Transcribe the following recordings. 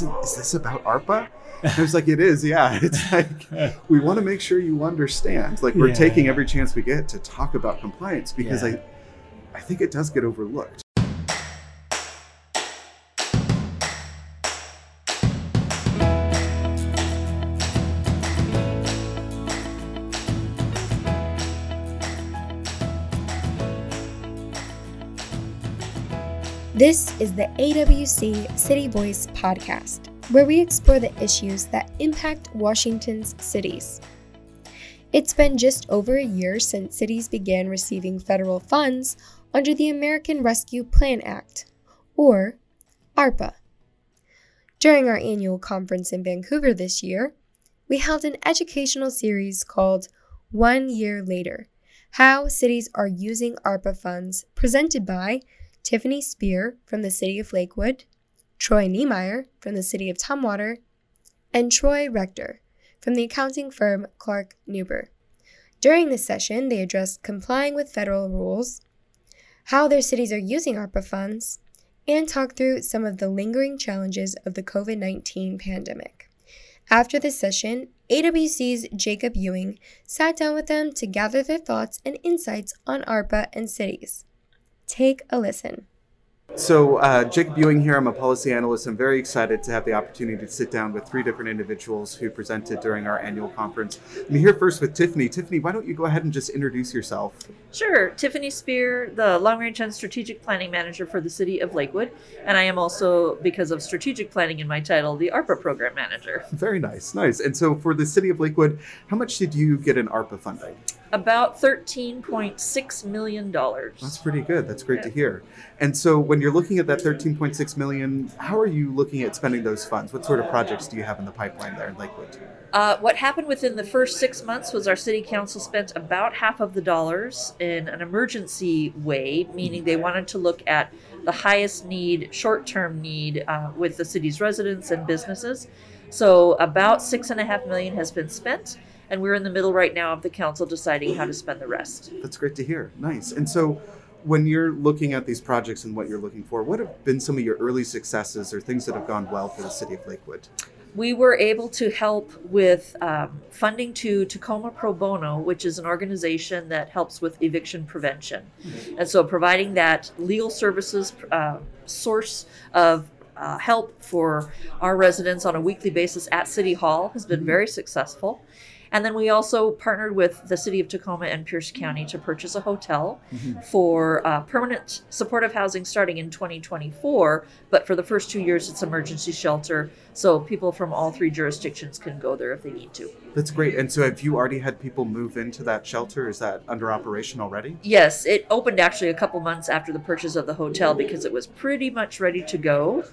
is, is this about ARPA? And I was like, it is, yeah. It's like we want to make sure you understand. Like we're Yeah. taking every chance we get to talk about compliance because Yeah. I, I think it does get overlooked. This is the AWC City Voice podcast, where we explore the issues that impact Washington's cities. It's been just over a year since cities began receiving federal funds under the American Rescue Plan Act, or ARPA. During our annual conference in Vancouver this year, we held an educational series called One Year Later How Cities Are Using ARPA Funds, presented by Tiffany Speir from the City of Lakewood, Troy Niemeyer from the City of Tumwater, and Troy Rector from the accounting firm Clark Nuber. During this session, they addressed complying with federal rules, how their cities are using ARPA funds, and talked through some of the lingering challenges of the COVID 19 pandemic. After this session, AWC's Jacob Ewing sat down with them to gather their thoughts and insights on ARPA and cities. Take a listen. So, uh, Jacob Ewing here. I'm a policy analyst. I'm very excited to have the opportunity to sit down with three different individuals who presented during our annual conference. I'm here first with Tiffany. Tiffany, why don't you go ahead and just introduce yourself? Sure. Tiffany Speir, the Long Range and Strategic Planning Manager for the City of Lakewood. And I am also, because of strategic planning in my title, the ARPA Program Manager. Very nice, nice. And so, for the city of Lakewood, how much did you get in ARPA funding? About $13.6 million. That's pretty good. That's great to hear. And so, when you're looking at that 13.6 million, how are you looking at spending those funds? What sort of projects do you have in the pipeline there in Lakewood? Uh, what happened within the first six months was our city council spent about half of the dollars in an emergency way, meaning they wanted to look at the highest need, short term need uh, with the city's residents and businesses. So about six and a half million has been spent, and we're in the middle right now of the council deciding how to spend the rest. That's great to hear. Nice. And so, when you're looking at these projects and what you're looking for, what have been some of your early successes or things that have gone well for the city of Lakewood? we were able to help with um, funding to Tacoma Pro Bono, which is an organization that helps with eviction prevention. And so, providing that legal services uh, source of uh, help for our residents on a weekly basis at City Hall has been very successful. And then we also partnered with the city of Tacoma and Pierce County to purchase a hotel for uh, permanent supportive housing starting in 2024. But for the first two years, it's emergency shelter, so people from all three jurisdictions can go there if they need to. That's great. And so, have you already had people move into that shelter? Is that under operation already? Yes, it opened actually a couple months after the purchase of the hotel because it was pretty much ready to go.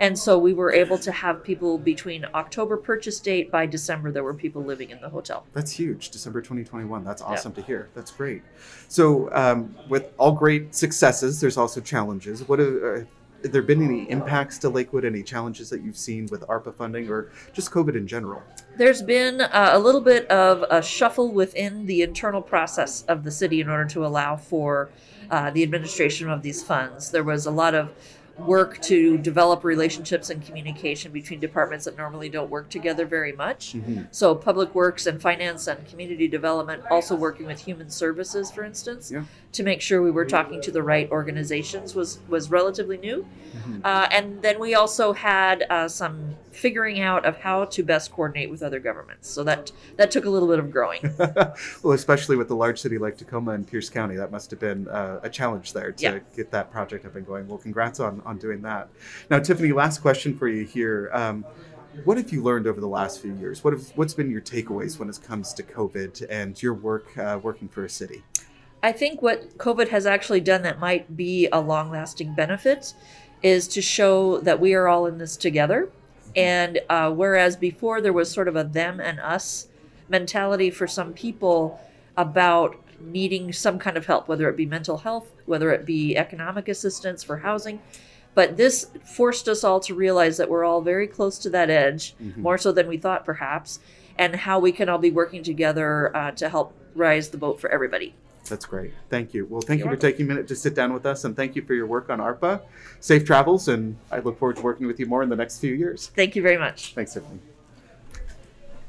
And so we were able to have people between October purchase date by December, there were people living in the hotel. That's huge. December 2021. That's awesome to hear. That's great. So, um, with all great successes, there's also challenges. What have, uh, have there been any impacts to Lakewood? Any challenges that you've seen with ARPA funding or just COVID in general? There's been uh, a little bit of a shuffle within the internal process of the city in order to allow for uh, the administration of these funds. There was a lot of work to develop relationships and communication between departments that normally don't work together very much. So, public works and finance and community development, also working with human services, for instance, Yeah. To make sure we were talking to the right organizations was was relatively new. Uh, and then we also had uh, some figuring out of how to best coordinate with other governments. So that that took a little bit of growing. well, especially with a large city like Tacoma and Pierce County, that must have been uh, a challenge there to Yeah. get that project up and going. Well, congrats on, on doing that. Now, Tiffany, last question for you here. Um, what have you learned over the last few years? What have, what's been your takeaways when it comes to COVID and your work uh, working for a city? I think what COVID has actually done that might be a long lasting benefit is to show that we are all in this together. And uh, whereas before there was sort of a them and us mentality for some people about needing some kind of help, whether it be mental health, whether it be economic assistance for housing. But this forced us all to realize that we're all very close to that edge, more so than we thought, perhaps, and how we can all be working together uh, to help rise the boat for everybody. That's great. Thank you. Well, thank You're you for taking a minute to sit down with us, and thank you for your work on ARPA. Safe travels, and I look forward to working with you more in the next few years. Thank you very much. Thanks, Tiffany.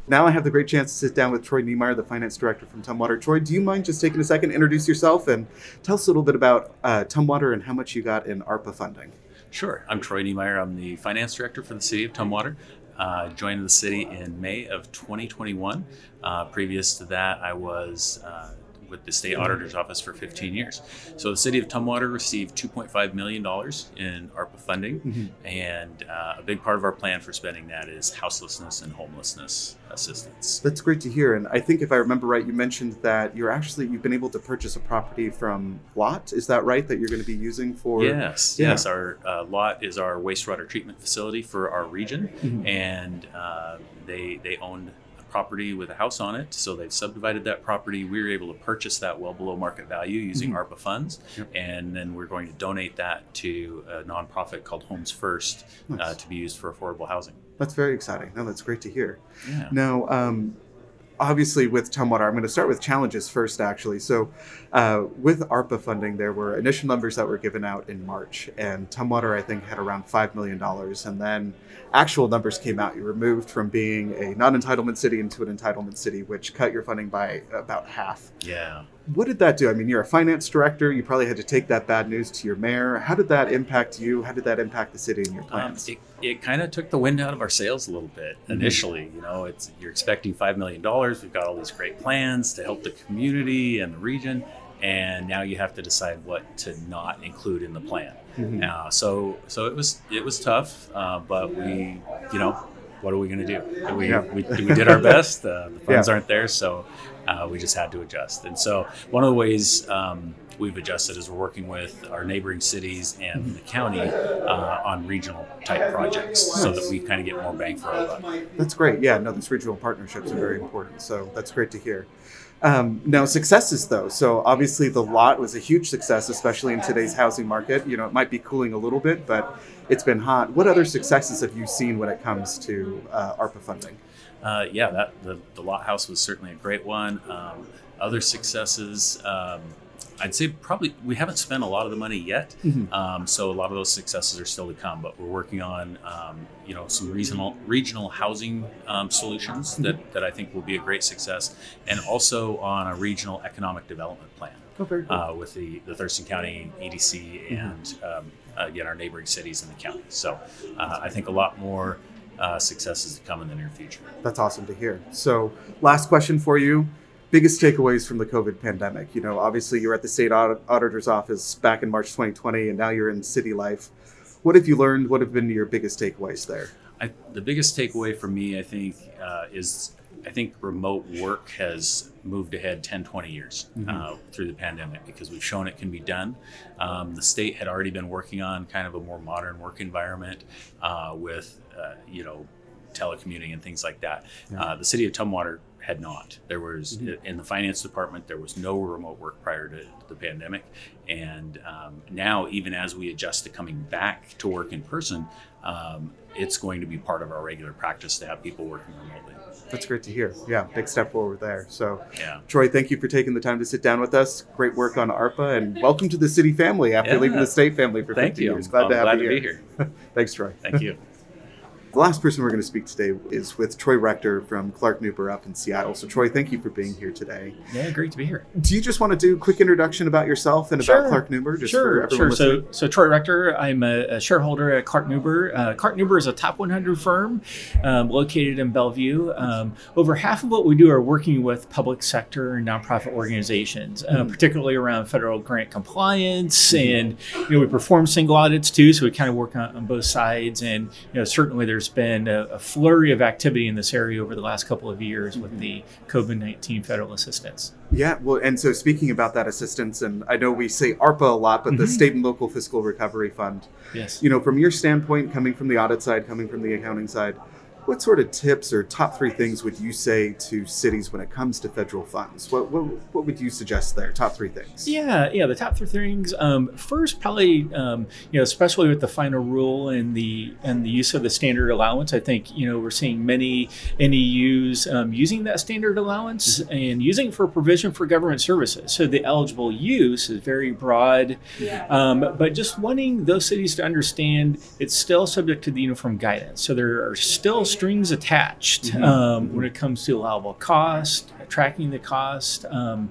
Now I have the great chance to sit down with Troy Niemeyer, the finance director from Tumwater. Troy, do you mind just taking a second, introduce yourself, and tell us a little bit about uh, Tumwater and how much you got in ARPA funding? Sure. I'm Troy Niemeyer. I'm the finance director for the city of Tumwater. Uh, joined the city in May of 2021. Uh, previous to that, I was uh, with the state auditor's office for 15 years. So the city of Tumwater received 2.5 million dollars in ARPA funding, Mhm. and uh, a big part of our plan for spending that is houselessness and homelessness assistance. That's great to hear. And I think if I remember right, you mentioned that you're actually you've been able to purchase a property from LOTT. Is that right? That you're going to be using for? Yes, Yeah. yes. Our uh, LOTT is our wastewater treatment facility for our region, Mhm. and uh, they they owned property with a house on it, so they've subdivided that property. We were able to purchase that well below market value using Mhm. ARPA funds, Yep. and then we're going to donate that to a nonprofit called Homes First uh, to be used for affordable housing. That's very exciting. No, that's great to hear. Yeah. Now, um, obviously, with Tumwater, I'm going to start with challenges first, actually. So, uh, with ARPA funding, there were initial numbers that were given out in March, and Tumwater, I think, had around $5 million. And then actual numbers came out. You were moved from being a non entitlement city into an entitlement city, which cut your funding by about half. Yeah. What did that do? I mean, you're a finance director. You probably had to take that bad news to your mayor. How did that impact you? How did that impact the city and your Um, plans? it it kind of took the wind out of our sails a little bit Mhm. initially. You know, it's you're expecting five million dollars. We've got all these great plans to help the community and the region, and now you have to decide what to not include in the plan. Mhm. Uh, so so it was it was tough, uh, but we you know what are we going to do? We, Yeah. we we did our best. Uh, the funds Yeah. aren't there, so uh, we just had to adjust. And so one of the ways um, we've adjusted is we're working with our neighboring cities and the county uh, on regional type projects, so that we kind of get more bang for our buck. That's great. Yeah, no, those regional partnerships are very important. So that's great to hear. Um, now, successes though. So obviously, the lot was a huge success, especially in today's housing market. You know, it might be cooling a little bit, but it's been hot. What other successes have you seen when it comes to uh, ARPA funding? Uh, yeah, that the, the lot house was certainly a great one. Um, other successes, um, I'd say probably we haven't spent a lot of the money yet, Mhm. um, so a lot of those successes are still to come. But we're working on um, you know some regional regional housing um, solutions that, that I think will be a great success, and also on a regional economic development plan Oh, cool. uh, with the, the Thurston County EDC and um, again our neighboring cities in the county. So uh, I think a lot more uh, successes to come in the near future. That's awesome to hear. So, last question for you. Biggest takeaways from the COVID pandemic? You know, obviously you're at the state audit- auditor's office back in March 2020, and now you're in city life. What have you learned? What have been your biggest takeaways there? I, the biggest takeaway for me, I think, uh, is I think remote work has moved ahead 10, 20 years uh, through the pandemic because we've shown it can be done. Um, the state had already been working on kind of a more modern work environment uh, with, uh, you know, telecommuting and things like that. Yeah. Uh, the city of Tumwater had not. There was in the finance department there was no remote work prior to the pandemic, and um, now even as we adjust to coming back to work in person, um, it's going to be part of our regular practice to have people working remotely. That's great to hear. Yeah, big step forward there. So, Yeah. Troy, thank you for taking the time to sit down with us. Great work on ARPA, and welcome to the city family after Yeah. leaving the state family for Thank 50 you. years. Glad I'm to have glad you to here. be here. Thanks, Troy. Thank you. The last person we're going to speak today is with Troy Rector from Clark Nuber up in Seattle. So, Troy, thank you for being here today. Yeah, great to be here. Do you just want to do a quick introduction about yourself and Sure. about Clark Nuber? Just for sure, everyone sure. So, listening? so Troy Rector, I'm a, a shareholder at Clark Nuber. Uh, Clark Nuber is a top 100 firm um, located in Bellevue. Um, over half of what we do are working with public sector and nonprofit organizations, uh, Mhm. particularly around federal grant compliance, Mhm. and you know we perform single audits too. So we kind of work on, on both sides, and you know certainly there's been a, a flurry of activity in this area over the last couple of years with the COVID-19 federal assistance. Yeah, well, and so speaking about that assistance, and I know we say ARPA a lot, but the Mhm. State and Local Fiscal Recovery Fund, Yes. you know, from your standpoint, coming from the audit side, coming from the accounting side, what sort of tips or top three things would you say to cities when it comes to federal funds? What what, what would you suggest there? Top three things. Yeah, yeah. The top three things. Um, first, probably um, you know, especially with the final rule and the and the use of the standard allowance. I think you know we're seeing many NEUs um, using that standard allowance mm-hmm. and using it for provision for government services. So the eligible use is very broad, yeah. Um, but just wanting those cities to understand it's still subject to the uniform guidance. So there are still strings attached mm-hmm. um, when it comes to allowable cost, tracking the cost. Um,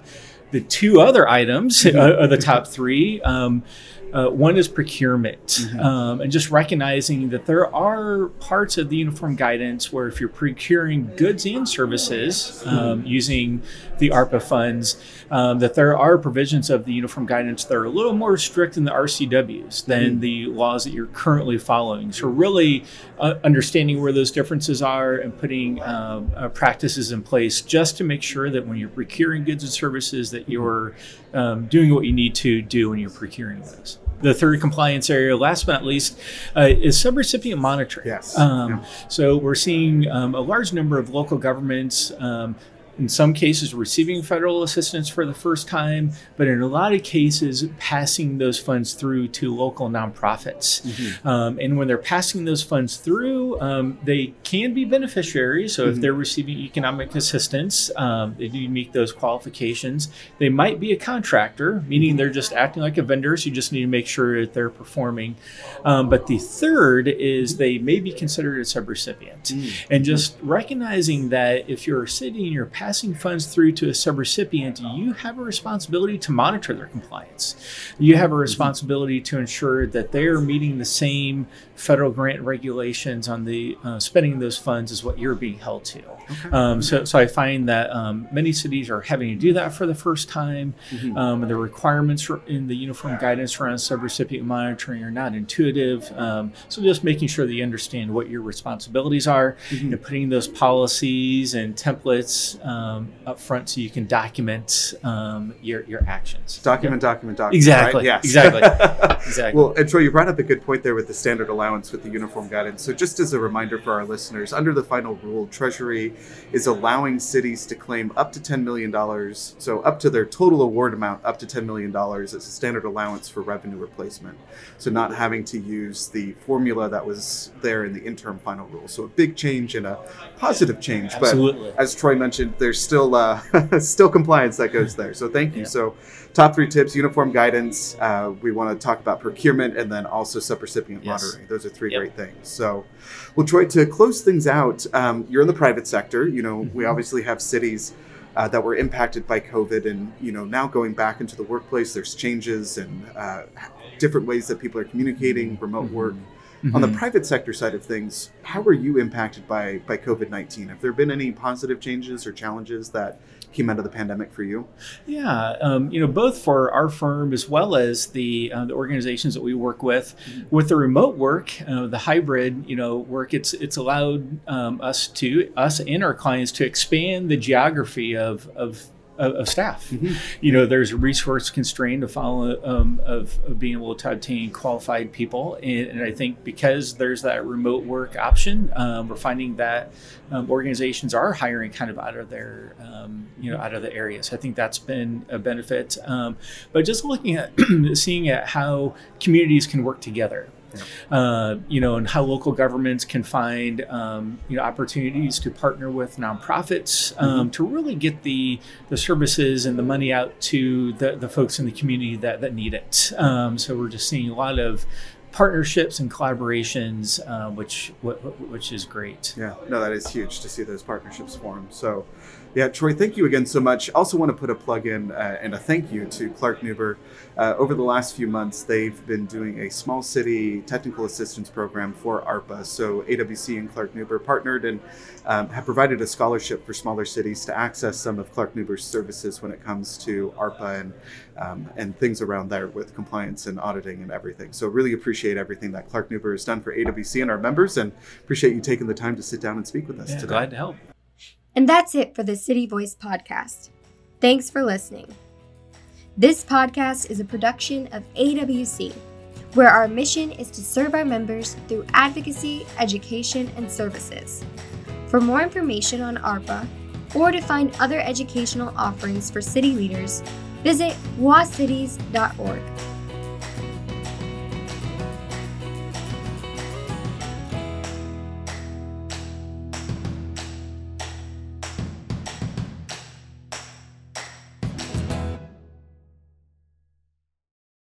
the two other items mm-hmm. uh, are the top three. Um, uh, one is procurement, mm-hmm. um, and just recognizing that there are parts of the uniform guidance where if you're procuring goods and services um, using the ARPA funds, um, that there are provisions of the uniform guidance that are a little more strict in the RCWs than mm-hmm. the laws that you're currently following. So, really uh, understanding where those differences are and putting um, uh, practices in place just to make sure that when you're procuring goods and services, that you're um, doing what you need to do when you're procuring those the third compliance area, last but not least, uh, is subrecipient monitoring. Yes. Um, yeah. So we're seeing um, a large number of local governments um, in some cases receiving federal assistance for the first time, but in a lot of cases passing those funds through to local nonprofits. Mm-hmm. Um, and when they're passing those funds through, um, they can be beneficiaries. So mm-hmm. if they're receiving economic assistance, um, they do meet those qualifications. They might be a contractor, meaning they're just acting like a vendor. So you just need to make sure that they're performing. Um, but the third is they may be considered a subrecipient. Mm-hmm. And just recognizing that if you're sitting in your passing funds through to a subrecipient, you have a responsibility to monitor their compliance. You have a mm-hmm. responsibility to ensure that they are meeting the same federal grant regulations on the uh, spending those funds as what you're being held to. Okay. Um, so, so I find that um, many cities are having to do that for the first time. Mm-hmm. Um, the requirements in the uniform guidance around subrecipient monitoring are not intuitive. Um, so just making sure that you understand what your responsibilities are mm-hmm. and putting those policies and templates um, up front so you can document um, your, your actions. Document, yeah. document, document. Exactly. Right? Yes. Exactly. exactly. Well, and Troy, you brought up a good point there with the standard allowance with the uniform guidance. So just as a reminder for our listeners, under the final rule, Treasury is allowing cities to claim up to $10 million, so up to their total award amount, up to $10 million as a standard allowance for revenue replacement. So not having to use the formula that was there in the interim final rule. So a big change and a positive change. Absolutely. But as Troy mentioned, there's still uh, still compliance that goes there. So thank you. Yeah. So top three tips: uniform guidance. Uh, we want to talk about procurement and then also subrecipient yes. monitoring. Those are three yep. great things. So, well, Troy, to close things out, um, you're in the private sector. You know, mm-hmm. we obviously have cities. Uh, that were impacted by COVID, and you know now going back into the workplace, there's changes and uh, different ways that people are communicating, remote mm-hmm. work. Mm-hmm. On the mm-hmm. private sector side of things, how were you impacted by by COVID nineteen? Have there been any positive changes or challenges that came out of the pandemic for you? Yeah, um, you know, both for our firm as well as the uh, the organizations that we work with, mm-hmm. with the remote work, uh, the hybrid, you know, work. It's it's allowed um, us to us and our clients to expand the geography of of of, of staff. Mm-hmm. You know, there's a resource constraint to follow um, of, of, being able to obtain qualified people, and, and, I think because there's that remote work option, um, we're finding that um, organizations are hiring kind of out of their um, you know out of the areas. I think that's been a benefit. Um, but just looking at seeing at how communities can work together. Uh, you know, and how local governments can find um, you know opportunities to partner with nonprofits um, mm-hmm. to really get the the services and the money out to the, the folks in the community that that need it. Um, so we're just seeing a lot of partnerships and collaborations, uh, which which is great. Yeah, no, that is huge to see those partnerships form. So, yeah, Troy, thank you again so much. Also, want to put a plug in uh, and a thank you to Clark Nuber. Uh, over the last few months, they've been doing a small city technical assistance program for ARPA. So, AWC and Clark Nuber partnered and um, have provided a scholarship for smaller cities to access some of Clark Nuber's services when it comes to ARPA and um, and things around there with compliance and auditing and everything. So, really appreciate everything that Clark Nuber has done for AWC and our members, and appreciate you taking the time to sit down and speak with us yeah, today. Glad to help. And that's it for the City Voice podcast. Thanks for listening. This podcast is a production of AWC. where our mission is to serve our members through advocacy, education, and services. For more information on ARPA, or to find other educational offerings for city leaders, visit wacities.org.